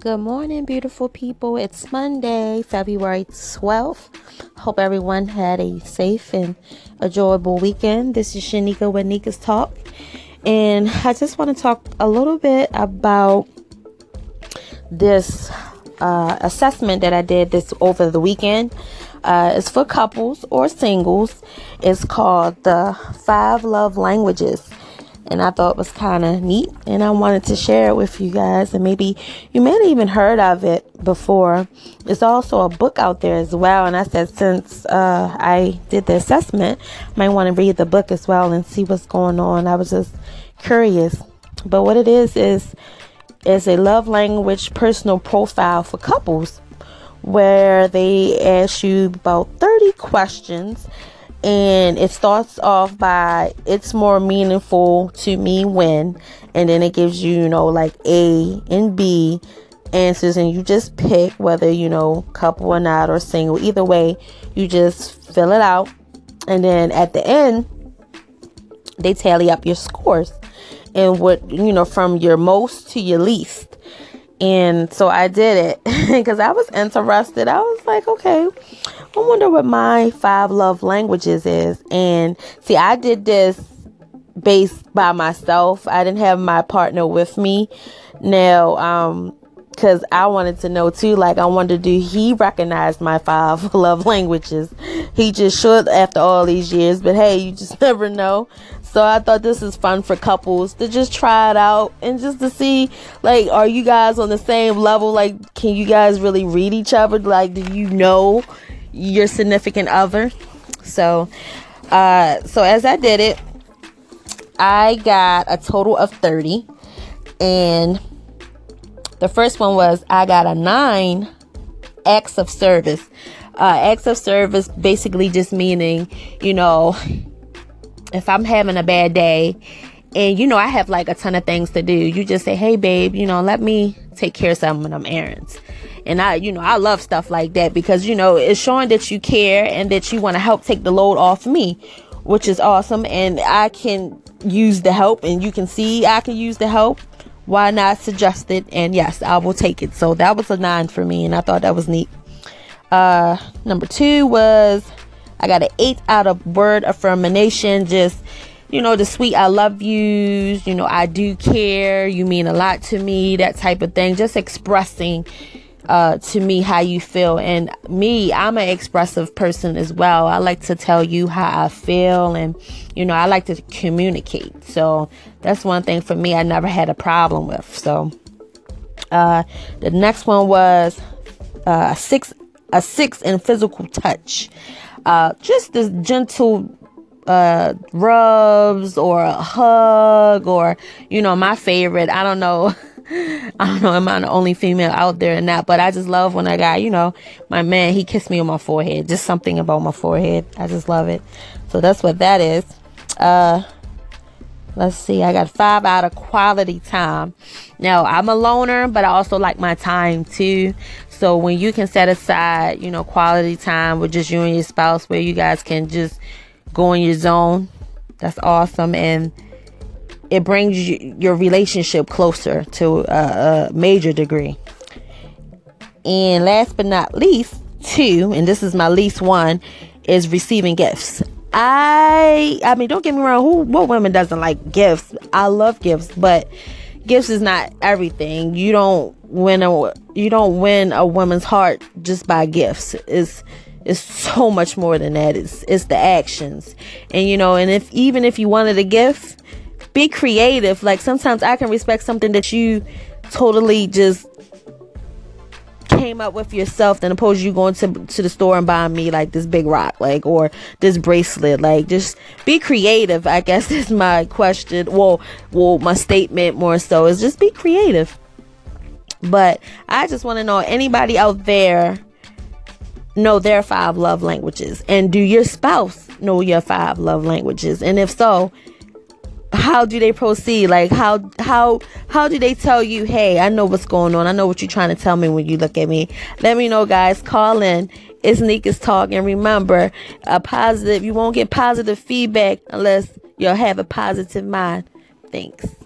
Good morning, beautiful people. It's Monday, February 12th. Hope everyone had a safe and enjoyable weekend. This is Shanika with Nika's Talk. And I just want to talk a little bit about this uh, assessment that I did this over the weekend. Uh, it's for couples or singles. It's called the Five Love Languages and I thought it was kind of neat and I wanted to share it with you guys and maybe you may have even heard of it before. It's also a book out there as well and I said since uh, I did the assessment, I might want to read the book as well and see what's going on. I was just curious. But what it is is is a love language personal profile for couples where they ask you about 30 questions and it starts off by it's more meaningful to me when and then it gives you you know like a and b answers and you just pick whether you know couple or not or single. Either way you just fill it out. And then at the end they tally up your scores and what you know from your most to your least and so i did it because i was interested i was like okay I wonder what my five love languages is. And see, I did this based by myself. I didn't have my partner with me. Now, um, because I wanted to know too. Like, I wanted to do he recognize my five love languages? He just should after all these years, but hey, you just never know. So I thought this is fun for couples to just try it out and just to see, like, are you guys on the same level? Like, can you guys really read each other? Like, do you know your significant other. So, uh, so as I did it, I got a total of 30. And the first one was I got a nine acts of service. Uh, acts of service basically just meaning, you know, if I'm having a bad day and you know I have like a ton of things to do, you just say, hey babe, you know, let me take care of some of them errands. And I, you know, I love stuff like that because, you know, it's showing that you care and that you want to help take the load off me, which is awesome. And I can use the help and you can see I can use the help. Why not suggest it? And yes, I will take it. So that was a nine for me. And I thought that was neat. Uh, number two was I got an eight out of word affirmation. Just, you know, the sweet I love yous, you know, I do care, you mean a lot to me, that type of thing. Just expressing uh, to me how you feel. And me, I'm an expressive person as well. I like to tell you how I feel, and you know, I like to communicate. So that's one thing for me I never had a problem with. So uh, the next one was uh, six, a six in physical touch. Uh, just this gentle uh, rubs or a hug or you know my favorite i don't know I don't know, am I the only female out there in that? But I just love when I got, you know, my man, he kissed me on my forehead. Just something about my forehead. I just love it. So that's what that is. Uh, let's see, I got five out of quality time. Now, I'm a loner, but I also like my time too. So when you can set aside, you know, quality time with just you and your spouse where you guys can just go in your zone, that's awesome. And it brings you, your relationship closer to a, a major degree. And last but not least, two, and this is my least one, is receiving gifts. I I mean, don't get me wrong, who what woman doesn't like gifts? I love gifts, but gifts is not everything. You don't win a you don't win a woman's heart just by gifts. It's it's so much more than that. It's it's the actions. And you know, and if even if you wanted a gift, be creative. Like sometimes I can respect something that you totally just came up with yourself than opposed to you going to to the store and buying me like this big rock like or this bracelet. Like just be creative i guess is my question. Well well my statement more so is just be creative. But i just want to know anybody out there know their five love languages? And do your spouse know your five love languages? And if so how do they proceed? Like how how how do they tell you hey i know what's going on. I know what you're trying to tell me when you look at me. Let me know guys. Call in. It's Nika's talk. And remember a positive you won't get positive feedback unless you'll have a positive mind. Thanks